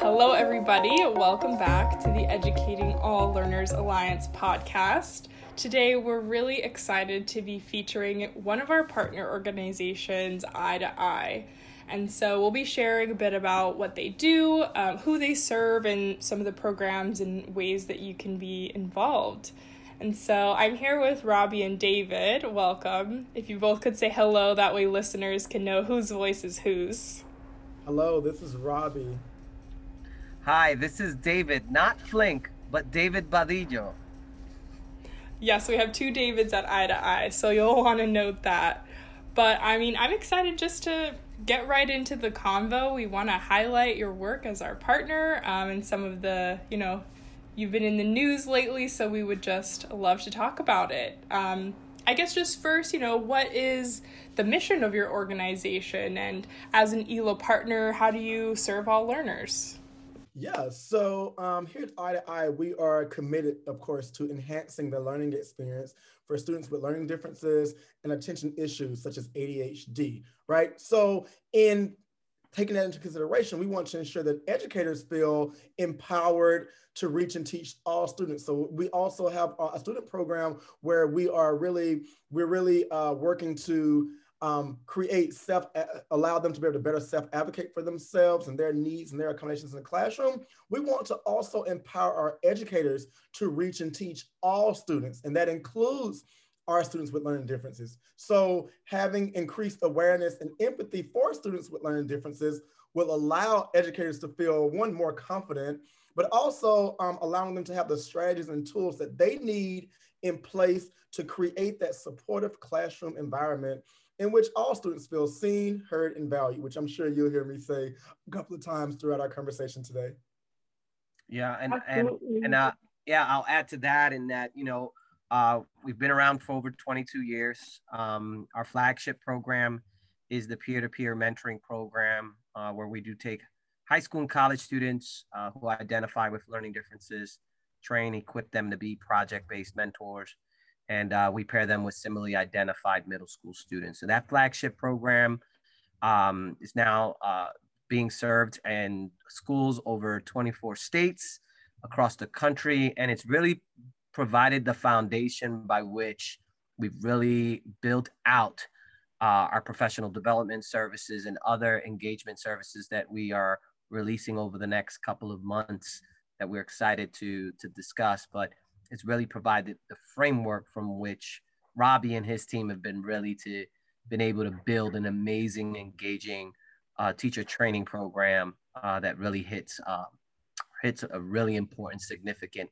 Hello, everybody. Welcome back to the Educating All Learners Alliance podcast. Today, we're really excited to be featuring one of our partner organizations, Eye to Eye. And so, we'll be sharing a bit about what they do, um, who they serve, and some of the programs and ways that you can be involved. And so, I'm here with Robbie and David. Welcome. If you both could say hello, that way listeners can know whose voice is whose. Hello, this is Robbie. Hi, this is David, not Flink, but David Badillo. Yes, we have two Davids at eye to eye, so you'll want to note that. But I mean, I'm excited just to get right into the convo. We want to highlight your work as our partner um, and some of the, you know, you've been in the news lately, so we would just love to talk about it. Um, I guess just first, you know, what is the mission of your organization? And as an ELA partner, how do you serve all learners? Yeah, so um, here at Eye to Eye, we are committed, of course, to enhancing the learning experience for students with learning differences and attention issues such as ADHD, right? So, in taking that into consideration, we want to ensure that educators feel empowered to reach and teach all students. So we also have a student program where we are really, we're really uh, working to um, create self, allow them to be able to better self advocate for themselves and their needs and their accommodations in the classroom. We want to also empower our educators to reach and teach all students, and that includes our students with learning differences. So having increased awareness and empathy for students with learning differences will allow educators to feel one more confident, but also um, allowing them to have the strategies and tools that they need in place to create that supportive classroom environment in which all students feel seen, heard, and valued, which I'm sure you'll hear me say a couple of times throughout our conversation today. Yeah, and Absolutely. and and uh, yeah, I'll add to that in that you know uh, we've been around for over 22 years. Um, our flagship program is the peer-to-peer mentoring program, uh, where we do take high school and college students uh, who identify with learning differences, train, equip them to be project-based mentors and uh, we pair them with similarly identified middle school students. So that flagship program um, is now uh, being served in schools over 24 states across the country, and it's really provided the foundation by which we've really built out uh, our professional development services and other engagement services that we are releasing over the next couple of months that we're excited to to discuss. But it's really provided the framework from which Robbie and his team have been really to been able to build an amazing, engaging uh, teacher training program uh, that really hits uh, hits a really important, significant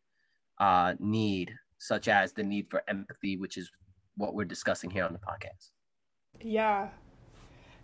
uh, need, such as the need for empathy, which is what we're discussing here on the podcast. Yeah,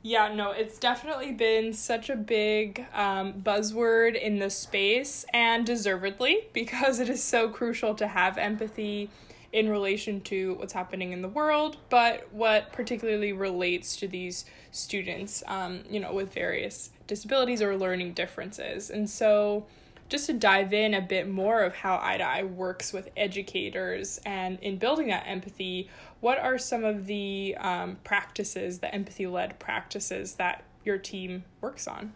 yeah, no, it's definitely been such a big um, buzzword in the space, and deservedly, because it is so crucial to have empathy in relation to what's happening in the world, but what particularly relates to these students, um, you know, with various disabilities or learning differences. And so, just to dive in a bit more of how Eye to Eye works with educators and in building that empathy, what are some of the um, practices, the empathy led practices that your team works on?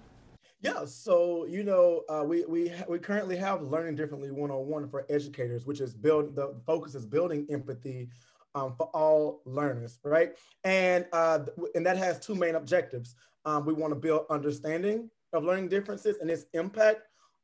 Yeah, so you know, uh, we we we currently have learning differently one on one for educators, which is build the focus is building empathy um, for all learners, right? And uh, and that has two main objectives. Um, we want to build understanding of learning differences and its impact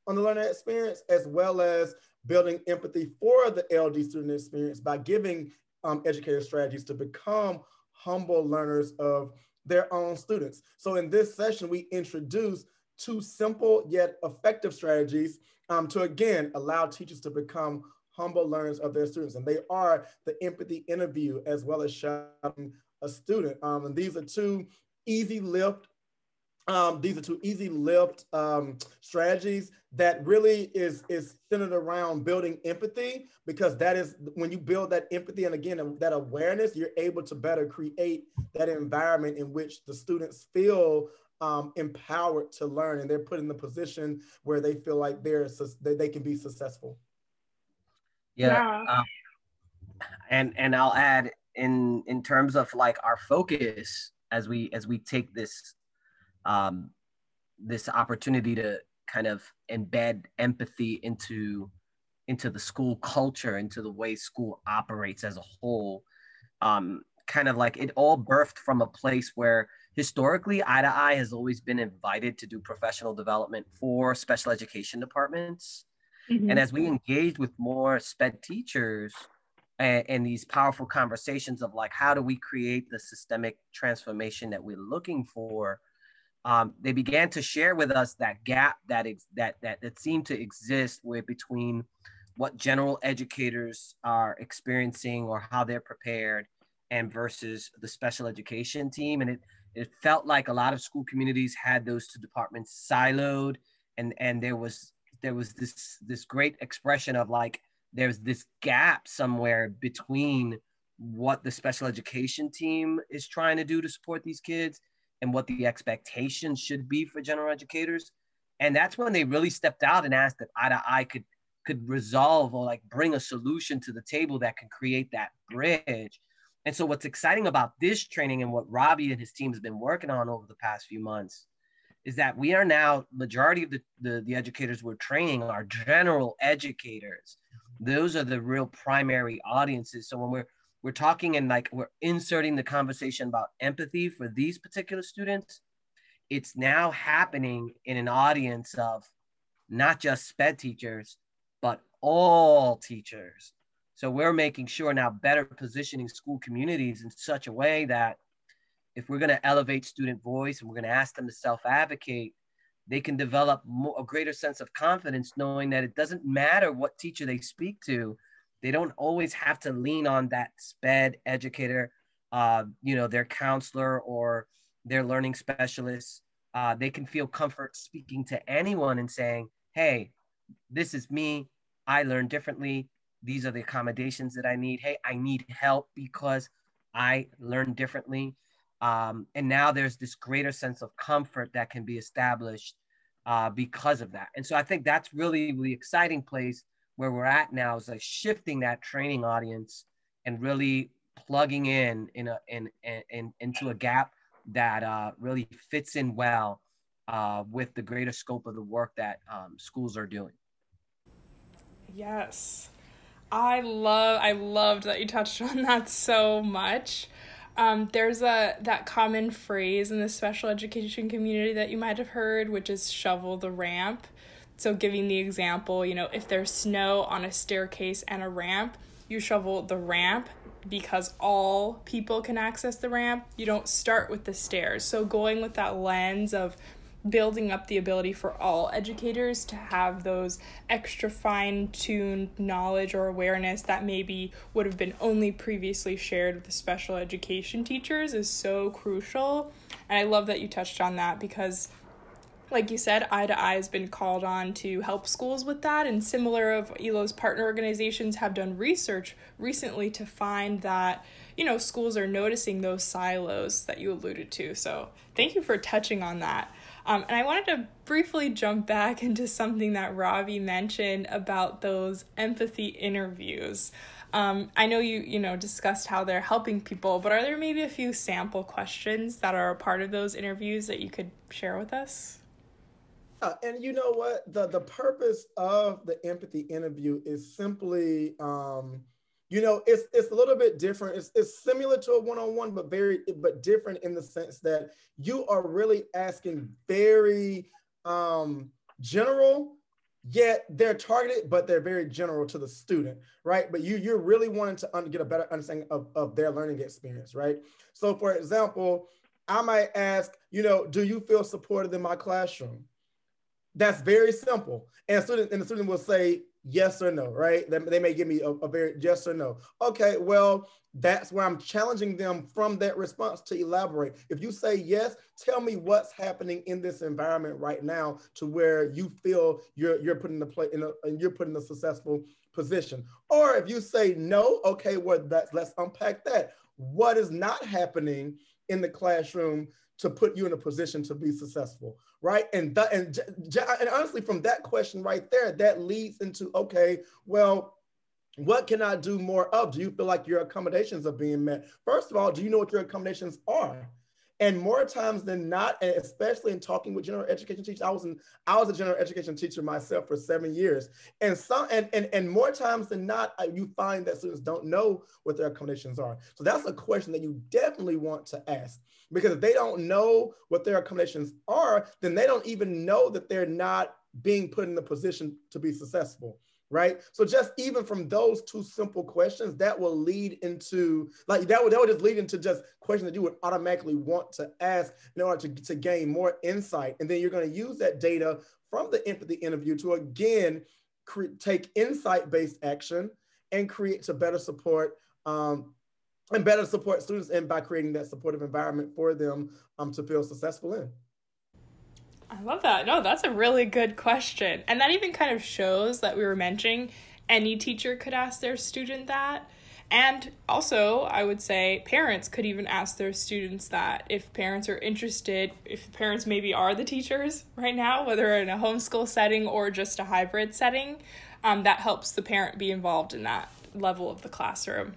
on the learner experience, as well as building empathy for the LD student experience by giving um, educator strategies to become humble learners of their own students. So in this session, we introduce two simple yet effective strategies um, to again allow teachers to become humble learners of their students. And they are the empathy interview as well as shadowing a student. Um, and these are two easy lift um, these are two easy lift um, strategies that really is is centered around building empathy because that is when you build that empathy and again that awareness you're able to better create that environment in which the students feel um, empowered to learn and they're put in the position where they feel like they're that they can be successful yeah, yeah. Um, and and i'll add in in terms of like our focus as we as we take this um this opportunity to kind of embed empathy into into the school culture into the way school operates as a whole. Um kind of like it all birthed from a place where historically eye to eye has always been invited to do professional development for special education departments. Mm-hmm. and as we engaged with more sped teachers and, and, these powerful conversations of like how do we create the systemic transformation that we're looking for um, they began to share with us that gap that ex- that, that that seemed to exist with between what general educators are experiencing or how they're prepared and versus the special education team. And it it felt like a lot of school communities had those two departments siloed. And and there was there was this this great expression of like there's this gap somewhere between what the special education team is trying to do to support these kids and what the expectations should be for general educators. And that's when they really stepped out and asked if eye to eye could could resolve or like bring a solution to the table that can create that bridge. And so what's exciting about this training and what robbie and his team has been working on over the past few months is that we are now majority of the, the, the educators we're training are general educators. Those are the real primary audiences. So when we're we're talking and like we're inserting the conversation about empathy for these particular students it's now happening in an audience of not just sped teachers but all teachers so we're making sure now better positioning school communities in such a way that if we're going to elevate student voice and we're going to ask them to self advocate, they can develop more, a greater sense of confidence knowing that it doesn't matter what teacher they speak to. They don't always have to lean on that SPED educator, uh, you know, their counselor or their learning specialist. Uh, they can feel comfort speaking to anyone and saying, hey, this is me. I learn differently. These are the accommodations that I need. Hey, I need help because I learn differently. Um, and now there's this greater sense of comfort that can be established uh, because of that. And so I think that's really the exciting place where we're at now is like shifting that training audience and really plugging in in a in, in into a gap that uh, really fits in well uh, with the greater scope of the work that um, schools are doing. Yes, I love I loved that you touched on that so much um, there's a that common phrase in the special education community that you might have heard, which is shovel the ramp. So, giving the example, you know, if there's snow on a staircase and a ramp, you shovel the ramp because all people can access the ramp. You don't start with the stairs. So, going with that lens of building up the ability for all educators to have those extra fine tuned knowledge or awareness that maybe would have been only previously shared with the special education teachers is so crucial. And I love that you touched on that because like you said, Eye to Eye has been called on to help schools with that, and similar of ELO's partner organizations have done research recently to find that you know schools are noticing those silos that you alluded to. So thank you for touching on that. Um, and I wanted to briefly jump back into something that Robbie mentioned about those empathy interviews. Um, I know you you know discussed how they're helping people, but are there maybe a few sample questions that are a part of those interviews that you could share with us? Uh, and you know what? The the purpose of the empathy interview is simply um, you know it's it's a little bit different. It's, it's similar to a one-on-one but very but different in the sense that you are really asking very um general yet they're targeted but they're very general to the student right? But you you're really wanting to un- get a better understanding of, of their learning experience right? So for example i might ask you know do you feel supported in my classroom that's very simple and student and the student will say yes or no, right? They, they may give me a, a, very yes or no. Okay, well, that's where I'm challenging them from that response to elaborate. If you say yes, tell me what's happening in this environment right now to where you feel you're you're putting the play in a and you're putting a successful position. Or if you say no, okay, well that's let's unpack that. What is not happening in the classroom to put you in a position to be successful, right? And and, and honestly, from that question right there, that leads into okay, well, what can I do more of? Do you feel like your accommodations are being met? First of all, do you know what your accommodations are? And more times than not, and especially in talking with general education teachers, I was in, I was a general education teacher myself for seven years, and some and and, and more times than not, uh, you find that students don't know what their accommodations are. So that's a question that you definitely want to ask. Because if they don't know what their accommodations are, then they don't even know that they're not being put in the position to be successful right? So just even from those two simple questions, that will lead into like that would that would just lead into just questions that you would automatically want to ask in order to, to gain more insight. And then you're going to use that data from the empathy interview to again cre- take insight-based action and create to better support um, and better support students and by creating that supportive environment for them um, to feel successful in. I love that. No, that's a really good question. And that even kind of shows that we were mentioning any teacher could ask their student that. And also, I would say parents could even ask their students that if parents are interested, if parents maybe are the teachers right now, whether in a homeschool setting or just a hybrid setting, um, that helps the parent be involved in that level of the classroom.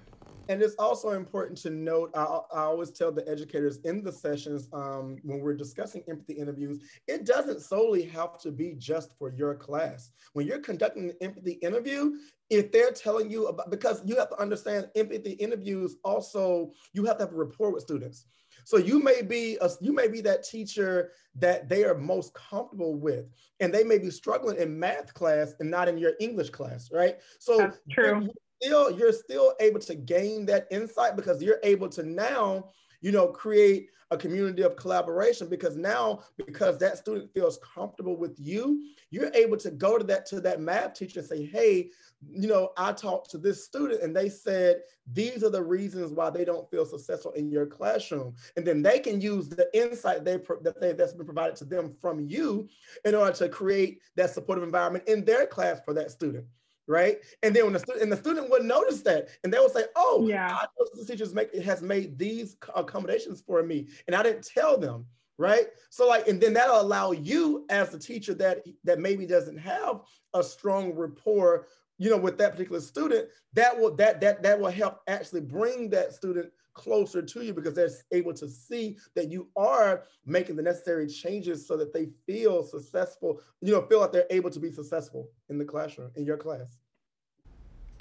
And it's also important to note, I, I always tell the educators in the sessions um, when we're discussing empathy interviews, it doesn't solely have to be just for your class. When you're conducting an empathy interview, if they're telling you about, because you have to understand empathy interviews also, you have to have a rapport with students. So you may be a, you may be that teacher that they are most comfortable with, and they may be struggling in math class and not in your English class, right? So That's true still you're still able to gain that insight because you're able to now you know create a community of collaboration because now because that student feels comfortable with you you're able to go to that to that math teacher and say hey you know i talked to this student and they said these are the reasons why they don't feel successful in your classroom. And then they can use the insight they that they that's been provided to them from you in order to create that supportive environment in their class for that student right? And then when the student and the student would notice that, and they would say, "Oh, yeah, I the teachers make has made these accommodations for me, and I didn't tell them." Right. So like, and then that'll allow you as the teacher that that maybe doesn't have a strong rapport, you know, with that particular student, that will that that that will help actually bring that student closer to you because they're able to see that you are making the necessary changes so that they feel successful, you know, feel like they're able to be successful in the classroom, in your class.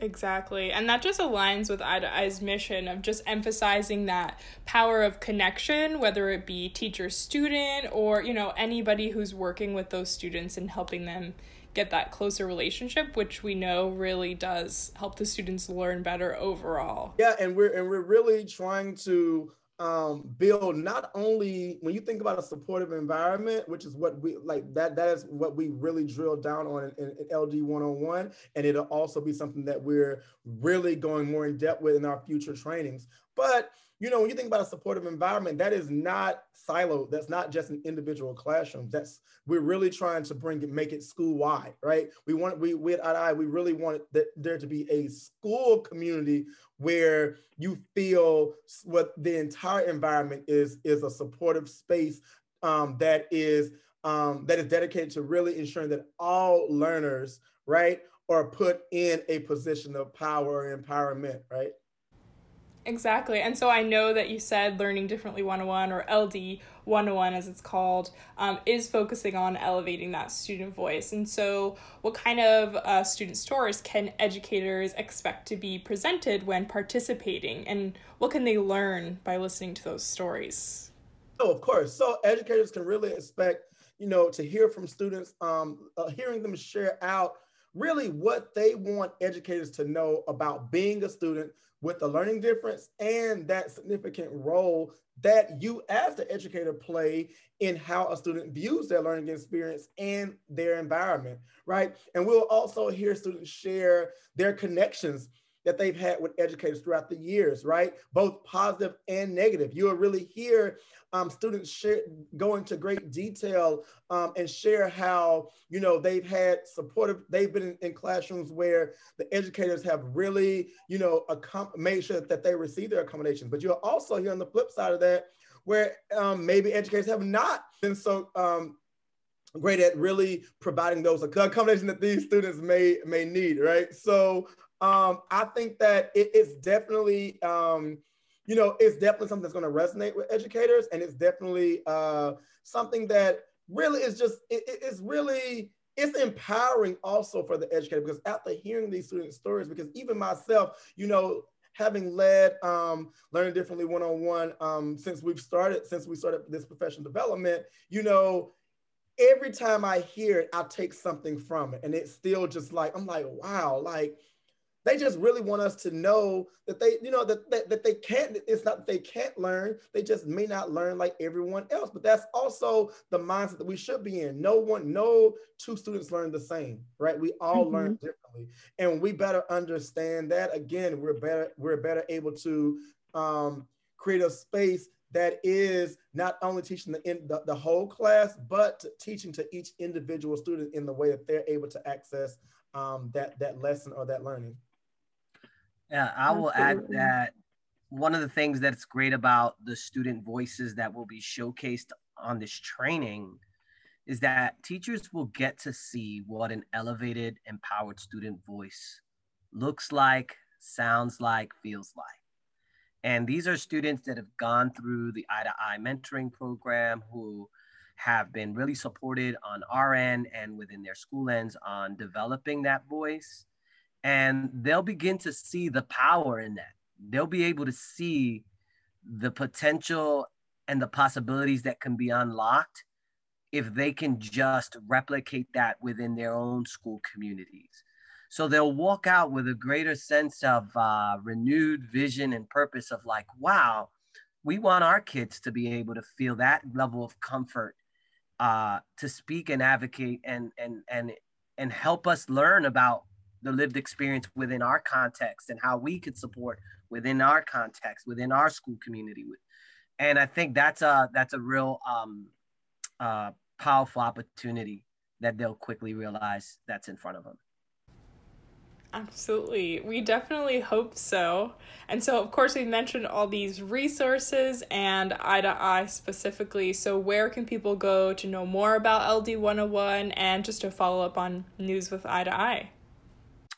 Exactly. And that just aligns with Eye to Eye's mission of just emphasizing that power of connection, whether it be teacher student or, you know, anybody who's working with those students and helping them get that closer relationship which we know really does help the students learn better overall yeah and we're and we're really trying to um, build not only when you think about a supportive environment, which is what we like that that is what we really drill down on in, in, LD 101, and it'll also be something that we're really going more in depth with in our future trainings. But you know, when you think about a supportive environment, that is not siloed. That's not just an individual classroom. That's we're really trying to bring it, make it school wide, right? We want we we at I we really want that there to be a school community where you feel what the entire environment is is a supportive space um, that is um, that is dedicated to really ensuring that all learners, right, are put in a position of power or empowerment, right? Exactly. And so I know that you said Learning Differently 101 or LD 101 as it's called um, is focusing on elevating that student voice. And so, what kind of uh, student stories can educators expect to be presented when participating? And what can they learn by listening to those stories? Oh, of course. So, educators can really expect, you know, to hear from students, um, uh, hearing them share out really what they want educators to know about being a student with the learning difference and that significant role that you as the educator play in how a student views their learning experience and their environment, right? And we'll also hear students share their connections that they've had with educators throughout the years, right? Both positive and negative. You'll really hear um, students share, go into great detail um, and share how, you know, they've had supportive, they've been in, in classrooms where the educators have really, you know, made sure that they receive their accommodations. But you're also here on the flip side of that, where um, maybe educators have not been so um, great at really providing those accommodations that these students may may need, right? So Um, I think that it's definitely, um, you know, it's definitely something that's going to resonate with educators, and it's definitely uh, something that really is just it, it's really it's empowering also for the educator because after hearing these student stories, because even myself, you know, having led um, learning differently one-on-one um, since we've started since we started this professional development you know every time i hear it i take something from it and it's still just like i'm like wow like they just really want us to know that they, you know, that, that, that they can't, it's not that they can't learn, they just may not learn like everyone else. But that's also the mindset that we should be in. No one, no two students learn the same, right? We all mm-hmm. learn differently. And we better understand that. Again, we're better, we're better able to um, create a space that is not only teaching the, in, the, the whole class, but teaching to each individual student in the way that they're able to access um, that, that lesson or that learning. Yeah, I will Absolutely. add that one of the things that's great about the student voices that will be showcased on this training is that teachers will get to see what an elevated, empowered student voice looks like, sounds like, feels like. And these are students that have gone through the eye to eye mentoring program who have been really supported on our end and within their school ends on developing that voice and they'll begin to see the power in that. They'll be able to see the potential and the possibilities that can be unlocked if they can just replicate that within their own school communities. So they'll walk out with a greater sense of uh, renewed vision and purpose of like, wow, we want our kids to be able to feel that level of comfort uh, to speak and advocate and and and and help us learn about the lived experience within our context and how we could support within our context within our school community with and i think that's a that's a real um, uh, powerful opportunity that they'll quickly realize that's in front of them Absolutely. We definitely hope so. And so, of course, we've mentioned all these resources and Eye to Eye specifically. So, where can people go to know more about LD 101 and just to follow up on news with Eye to Eye?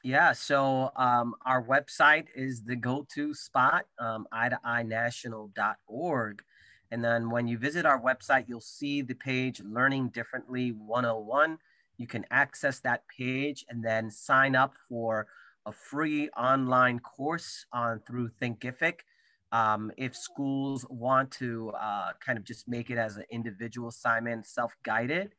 Yeah, so um, our website is the go-to spot, um, eye to. And then when you visit our website, you'll see the page Learning Differently 101. You can access that page and then sign up for a free online course on through Thinkific. Um, if schools want to uh, kind of just make it as an individual assignment, self-guided,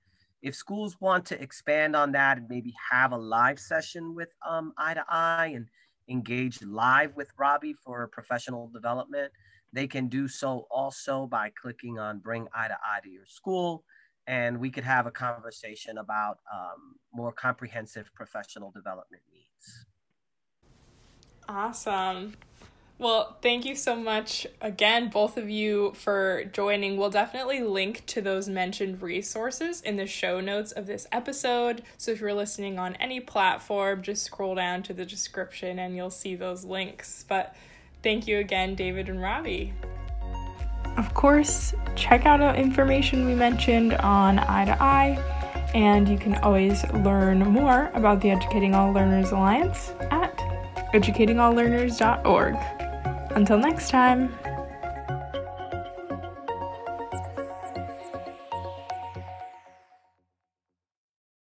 if schools want to expand on that and maybe have a live session with um, Eye to Eye and engage live with Robbie for professional development, they can do so also by clicking on Bring Eye to Eye to your school. And we could have a conversation about um, more comprehensive professional development needs. Awesome. Well, thank you so much again, both of you, for joining. We'll definitely link to those mentioned resources in the show notes of this episode. So if you're listening on any platform, just scroll down to the description and you'll see those links. But thank you again, David and Robbie. Of course, check out our information we mentioned on Eye to Eye, and you can always learn more about the Educating All Learners Alliance at educatingalllearners.org. Until next time.